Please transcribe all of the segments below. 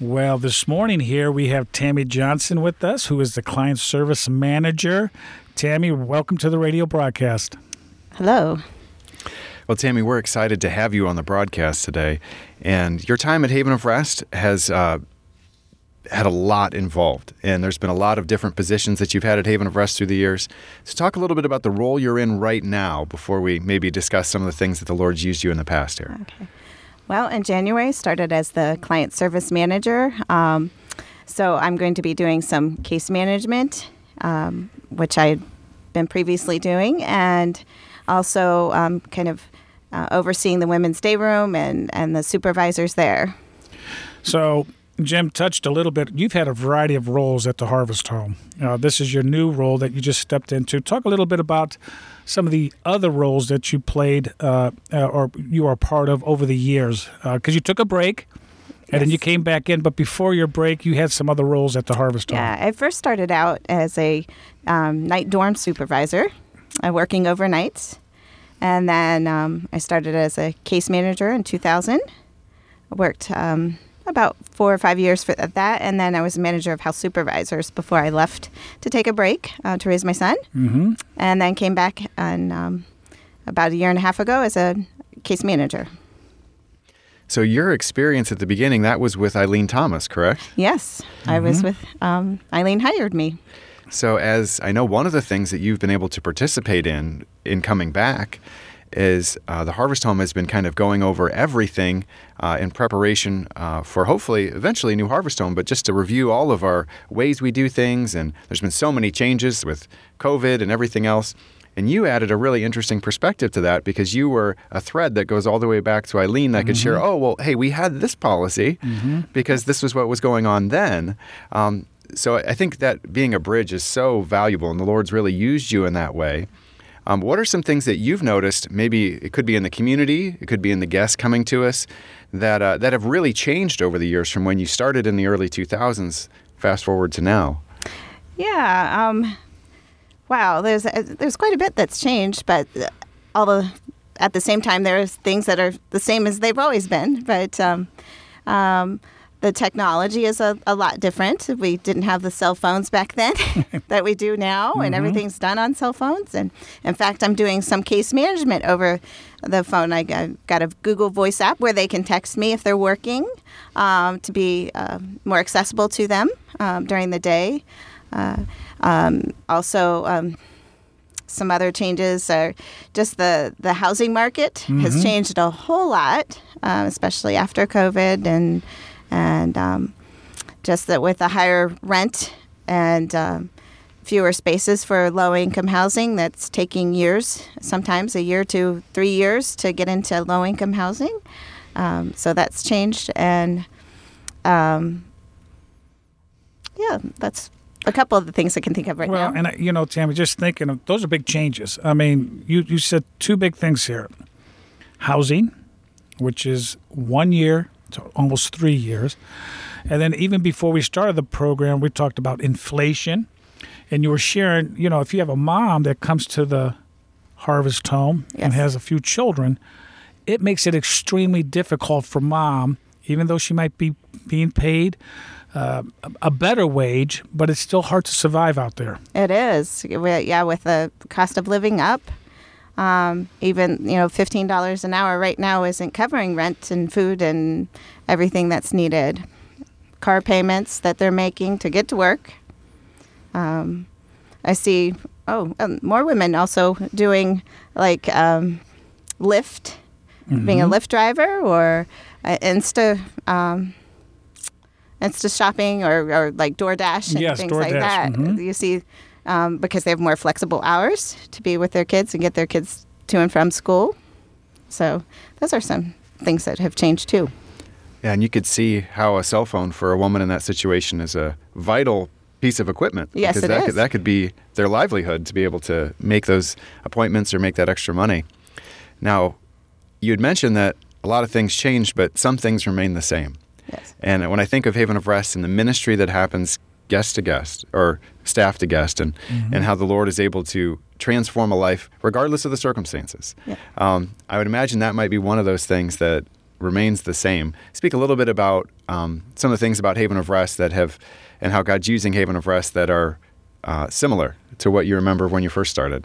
Well, this morning here we have Tammy Johnson with us, who is the client service manager. Tammy, welcome to the radio broadcast. Hello. Well, Tammy, we're excited to have you on the broadcast today. And your time at Haven of Rest has uh, had a lot involved. And there's been a lot of different positions that you've had at Haven of Rest through the years. So, talk a little bit about the role you're in right now before we maybe discuss some of the things that the Lord's used you in the past here. Okay. Well, in January, I started as the client service manager. Um, so I'm going to be doing some case management, um, which I'd been previously doing, and also um, kind of uh, overseeing the women's day room and, and the supervisors there. So, Jim touched a little bit. You've had a variety of roles at the Harvest Home. Uh, this is your new role that you just stepped into. Talk a little bit about some of the other roles that you played uh, uh, or you are part of over the years? Because uh, you took a break. And yes. then you came back in, but before your break, you had some other roles at the Harvest Home. Yeah, I first started out as a um, night dorm supervisor, uh, working overnights. And then um, I started as a case manager in 2000. I worked um, about four or five years for that, and then I was a manager of house supervisors before I left to take a break uh, to raise my son, mm-hmm. and then came back and um, about a year and a half ago as a case manager. So your experience at the beginning that was with Eileen Thomas, correct? Yes, mm-hmm. I was with um, Eileen hired me. So as I know, one of the things that you've been able to participate in in coming back is uh, the Harvest Home has been kind of going over everything uh, in preparation uh, for hopefully eventually a new Harvest Home, but just to review all of our ways we do things. And there's been so many changes with COVID and everything else. And you added a really interesting perspective to that because you were a thread that goes all the way back to Eileen that mm-hmm. could share, mm-hmm. oh, well, hey, we had this policy mm-hmm. because this was what was going on then. Um, so I think that being a bridge is so valuable, and the Lord's really used you in that way. Um, what are some things that you've noticed? Maybe it could be in the community, it could be in the guests coming to us that uh, that have really changed over the years from when you started in the early 2000s. Fast forward to now. Yeah. Um, wow. There's uh, there's quite a bit that's changed, but all the at the same time there's things that are the same as they've always been. But um, um, the technology is a, a lot different. We didn't have the cell phones back then that we do now, mm-hmm. and everything's done on cell phones. And in fact, I'm doing some case management over the phone. I got a Google Voice app where they can text me if they're working um, to be uh, more accessible to them um, during the day. Uh, um, also, um, some other changes are just the, the housing market mm-hmm. has changed a whole lot, uh, especially after COVID and and um, just that with a higher rent and um, fewer spaces for low income housing, that's taking years, sometimes a year to three years to get into low income housing. Um, so that's changed, and um, yeah, that's a couple of the things I can think of right well, now. Well, and you know, Tammy, just thinking of those are big changes. I mean, you you said two big things here: housing, which is one year so almost three years. And then even before we started the program, we talked about inflation. And you were sharing, you know, if you have a mom that comes to the harvest home yes. and has a few children, it makes it extremely difficult for mom, even though she might be being paid uh, a better wage, but it's still hard to survive out there. It is. Yeah, with the cost of living up um, even you know, fifteen dollars an hour right now isn't covering rent and food and everything that's needed. Car payments that they're making to get to work. Um, I see. Oh, um, more women also doing like um, Lyft, mm-hmm. being a mm-hmm. Lyft driver or uh, Insta. Um, Insta shopping or, or like DoorDash and yes, things DoorDash. like that. Mm-hmm. You see um, because they have more flexible hours to be with their kids and get their kids to and from school. So those are some things that have changed too. Yeah, and you could see how a cell phone for a woman in that situation is a vital piece of equipment. Yes, because it that is. Could, that could be their livelihood to be able to make those appointments or make that extra money. Now, you had mentioned that a lot of things changed, but some things remain the same. Yes. And when I think of Haven of Rest and the ministry that happens guest to guest or staff to guest and, mm-hmm. and how the Lord is able to transform a life regardless of the circumstances. Yeah. Um, I would imagine that might be one of those things that remains the same. Speak a little bit about um, some of the things about Haven of Rest that have, and how God's using Haven of Rest that are uh, similar to what you remember when you first started.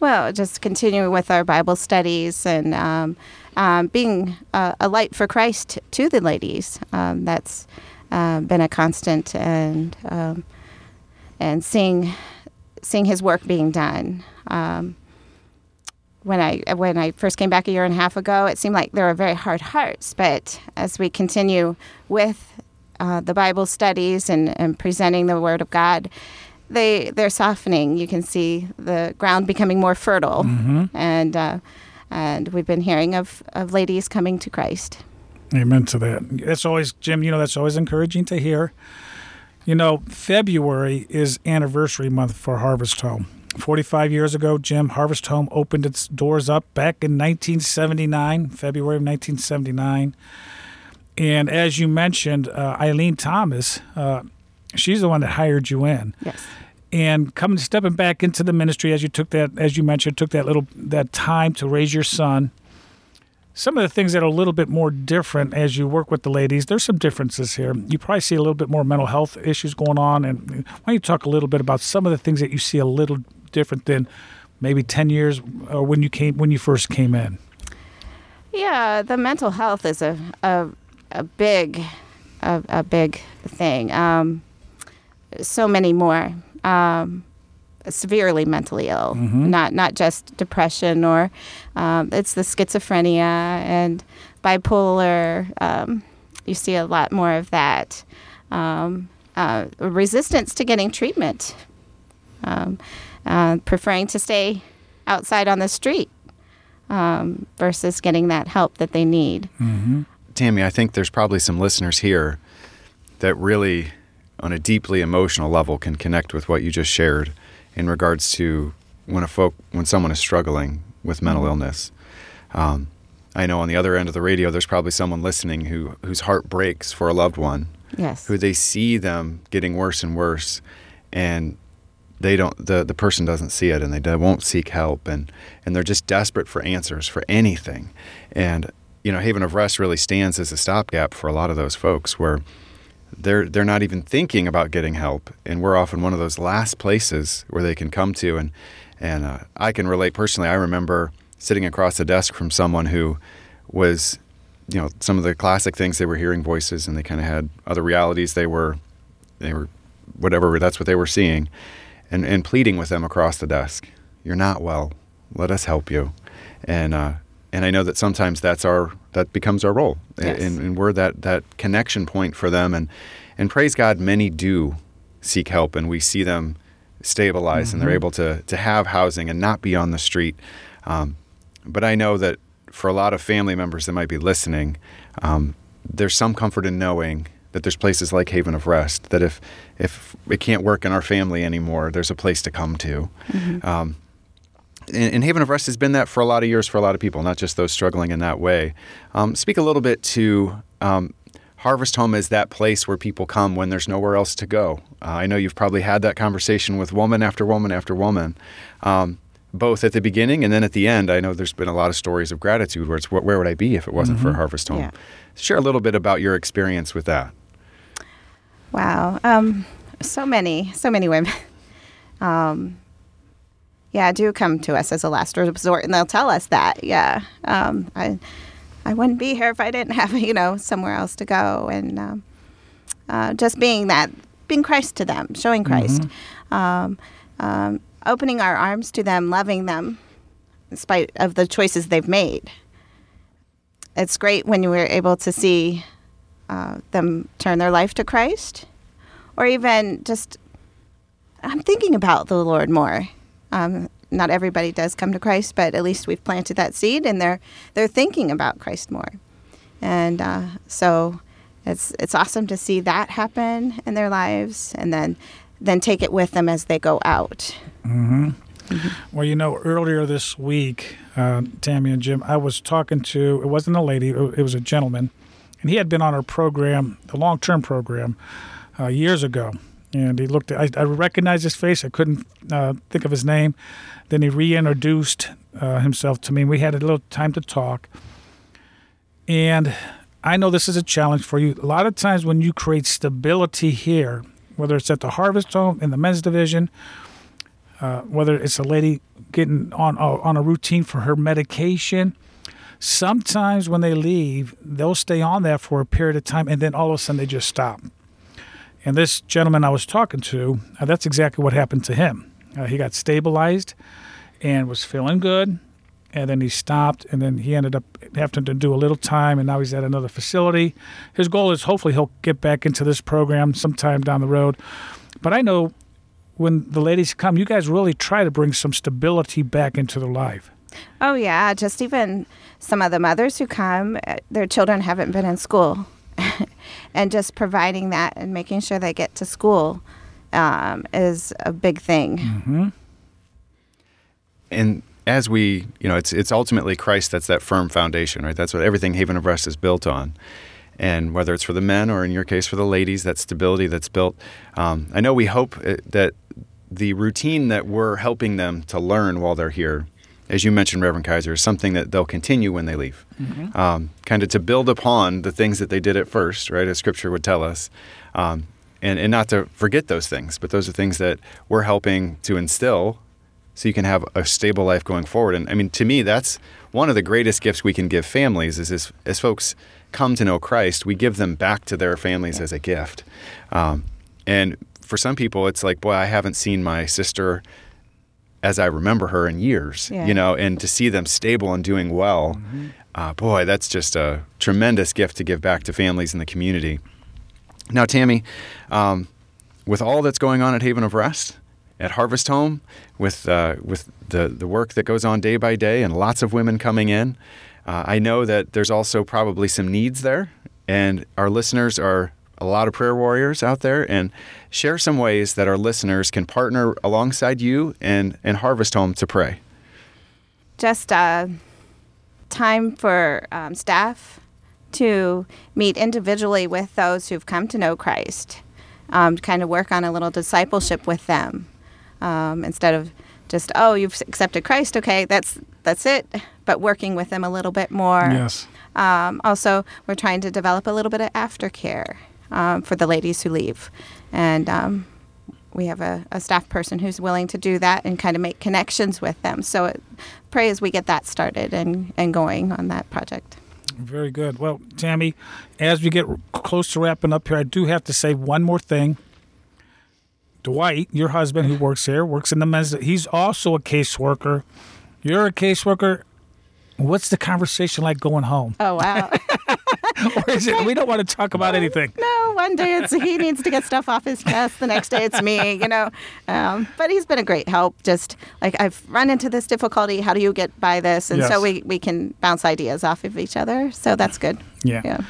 Well, just continuing with our Bible studies and um, um, being a, a, light for Christ to the ladies. Um, that's uh, been a constant, and um, and seeing seeing His work being done. Um, when I when I first came back a year and a half ago, it seemed like there were very hard hearts. But as we continue with uh, the Bible studies and, and presenting the Word of God, they they're softening. You can see the ground becoming more fertile, mm-hmm. and uh, and we've been hearing of of ladies coming to Christ. Amen to that. That's always Jim. You know that's always encouraging to hear. You know, February is anniversary month for Harvest Home. 45 years ago, Jim, Harvest Home opened its doors up back in 1979, February of 1979. And as you mentioned, uh, Eileen Thomas, uh, she's the one that hired you in. Yes and coming stepping back into the ministry as you took that as you mentioned took that little that time to raise your son some of the things that are a little bit more different as you work with the ladies there's some differences here. You probably see a little bit more mental health issues going on and why don't you talk a little bit about some of the things that you see a little different than maybe 10 years or when you came when you first came in? Yeah the mental health is a a, a big a, a big thing. Um, so many more. Um, severely mentally ill, mm-hmm. not not just depression or um, it's the schizophrenia and bipolar. Um, you see a lot more of that. Um, uh, resistance to getting treatment, um, uh, preferring to stay outside on the street um, versus getting that help that they need. Mm-hmm. Tammy, I think there's probably some listeners here that really on a deeply emotional level can connect with what you just shared in regards to when a folk when someone is struggling with mental mm-hmm. illness. Um, I know on the other end of the radio, there's probably someone listening who whose heart breaks for a loved one. Yes. Who they see them getting worse and worse, and they don't the, the person doesn't see it and they won't seek help and and they're just desperate for answers for anything and you know haven of rest really stands as a stopgap for a lot of those folks where they're they're not even thinking about getting help, and we're often one of those last places where they can come to. And and uh, I can relate personally. I remember sitting across the desk from someone who was, you know, some of the classic things they were hearing voices, and they kind of had other realities they were they were whatever that's what they were seeing, and and pleading with them across the desk. You're not well. Let us help you. And uh, and I know that sometimes that's our that becomes our role, yes. and, and, we're that that connection point for them. And and praise God, many do seek help, and we see them stabilize, mm-hmm. and they're mm-hmm. able to to have housing and not be on the street. Um, but I know that for a lot of family members that might be listening, um, there's some comfort in knowing that there's places like Haven of Rest that if if it can't work in our family anymore, there's a place to come to. Mm-hmm. Um, and, and, Haven of Rest has been that for a lot of years for a lot of people, not just those struggling in that way. Um, speak a little bit to um, Harvest Home as that place where people come when there's nowhere else to go. Uh, I know you've probably had that conversation with woman after woman after woman, um, both at the beginning and then at the end. I know there's been a lot of stories of gratitude where it's where would I be if it wasn't mm-hmm. for Harvest Home? Yeah. Share a little bit about your experience with that. Wow, um, so many, so many women. Yeah, do come to us as a last resort, and they'll tell us that. Yeah, um, I, I wouldn't be here if I didn't have you know somewhere else to go, and um, uh, just being that, being Christ to them, showing Christ, mm-hmm. um, um, opening our arms to them, loving them, in spite of the choices they've made. It's great when we're able to see uh, them turn their life to Christ, or even just I'm thinking about the Lord more um, not everybody does come to Christ, but at least we've planted that seed, and they're they're thinking about Christ more, and uh, so it's it's awesome to see that happen in their lives, and then then take it with them as they go out. Mm-hmm. Mm-hmm. Well, you know, earlier this week, uh, Tammy and Jim, I was talking to it wasn't a lady, it was a gentleman, and he had been on our program, the long term program, uh, years ago and he looked. I, I recognized his face. I couldn't uh, think of his name. Then he reintroduced uh, himself to me. We had a little time to talk, And I know this is a challenge for you. A lot of times when you create stability here, whether it's at the harvest home in the men's division, uh, whether it's a lady getting on uh, on a routine for her medication, sometimes when they leave, they'll stay on that for a period of time, and then all of a sudden they just stop. And this gentleman I was talking to, uh, that's exactly what happened to him. Uh, he got stabilized and was feeling good, and then he stopped, and then he ended up having to do a little time, and now he's at another facility. His goal is hopefully he'll get back into this program sometime down the road. But I know when the ladies come, you guys really try to bring some stability back into their life. Oh yeah, just even some of the mothers who come, uh, their children haven't been in school, and just providing that and making sure they get to school um, is a big thing. Mm-hmm. and as we, you know, it's it's ultimately Christ that's that firm foundation, right? That's what everything Haven of Rest is built on. And whether it's for the men or in your case for the ladies, that stability that's built. Um, I know we hope uh, that the routine that we're helping them to learn while they're here, as you mentioned, Reverend Kaiser, is something that they'll continue when they leave. Um, kind of to build upon the things that they did at first, right? As Scripture would tell us. Um, and, and not to forget those things, but those are things that we're helping to instill so you can have a stable life going forward. And I mean, to me, that's one of the greatest gifts we can give families is as, as folks come to know Christ, we give them back to their families as a gift. Um, and for some people, it's like, boy, I haven't seen my sister as I remember her in years, Yeah. you know, and to see them stable and doing well, uh, boy, that's just a tremendous gift to give back to families in the community. Now, Tammy, um, with all that's going on at Haven of Rest, at Harvest Home, with uh, with the the work that goes on day by day, and lots of women coming in, uh, I know that there's also probably some needs there, and our listeners are a lot of prayer warriors out there, and share some ways that our listeners can partner alongside you and and Harvest Home to pray. just uh, time for um, staff to meet individually with those who've come to know Christ, um, to kind of work on a little discipleship with them um, instead of just oh you've accepted Christ okay that's that's it but working with them a little bit more Yes. um, also, we're trying to develop a little bit of aftercare um, for the ladies who leave. And um, we have a, a staff person who's willing to do that and kind of make connections with them. So it, pray as we get that started and, and going on that project. Very good. Well, Tammy, as we get close to wrapping up here, I do have to say one more thing. Dwight, your husband who works here, works in the men's. He's also a caseworker. You're a caseworker. What's the conversation like going home? Oh, wow. Or is it, we don't want to talk about anything. no, one day it's he needs to get stuff off his chest. The next day it's me, you know. Um, but he's been a great help. Just like I've run into this difficulty. How do you get by this? And Yes. so we, we can bounce ideas off of each other. So that's good. Yeah. Yeah.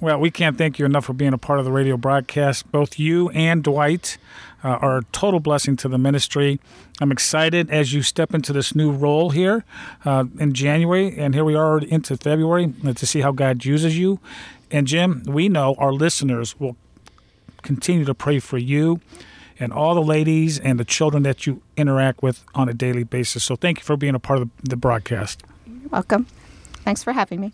Well, we can't thank you enough for being a part of the radio broadcast. Both you and Dwight uh, are a total blessing to the ministry. I'm excited as you step into this new role here uh, in January, and here we are into February uh, to see how God uses you. And Jim, we know our listeners will continue to pray for you and all the ladies and the children that you interact with on a daily basis. So thank you for being a part of the, broadcast. You're welcome. Thanks for having me.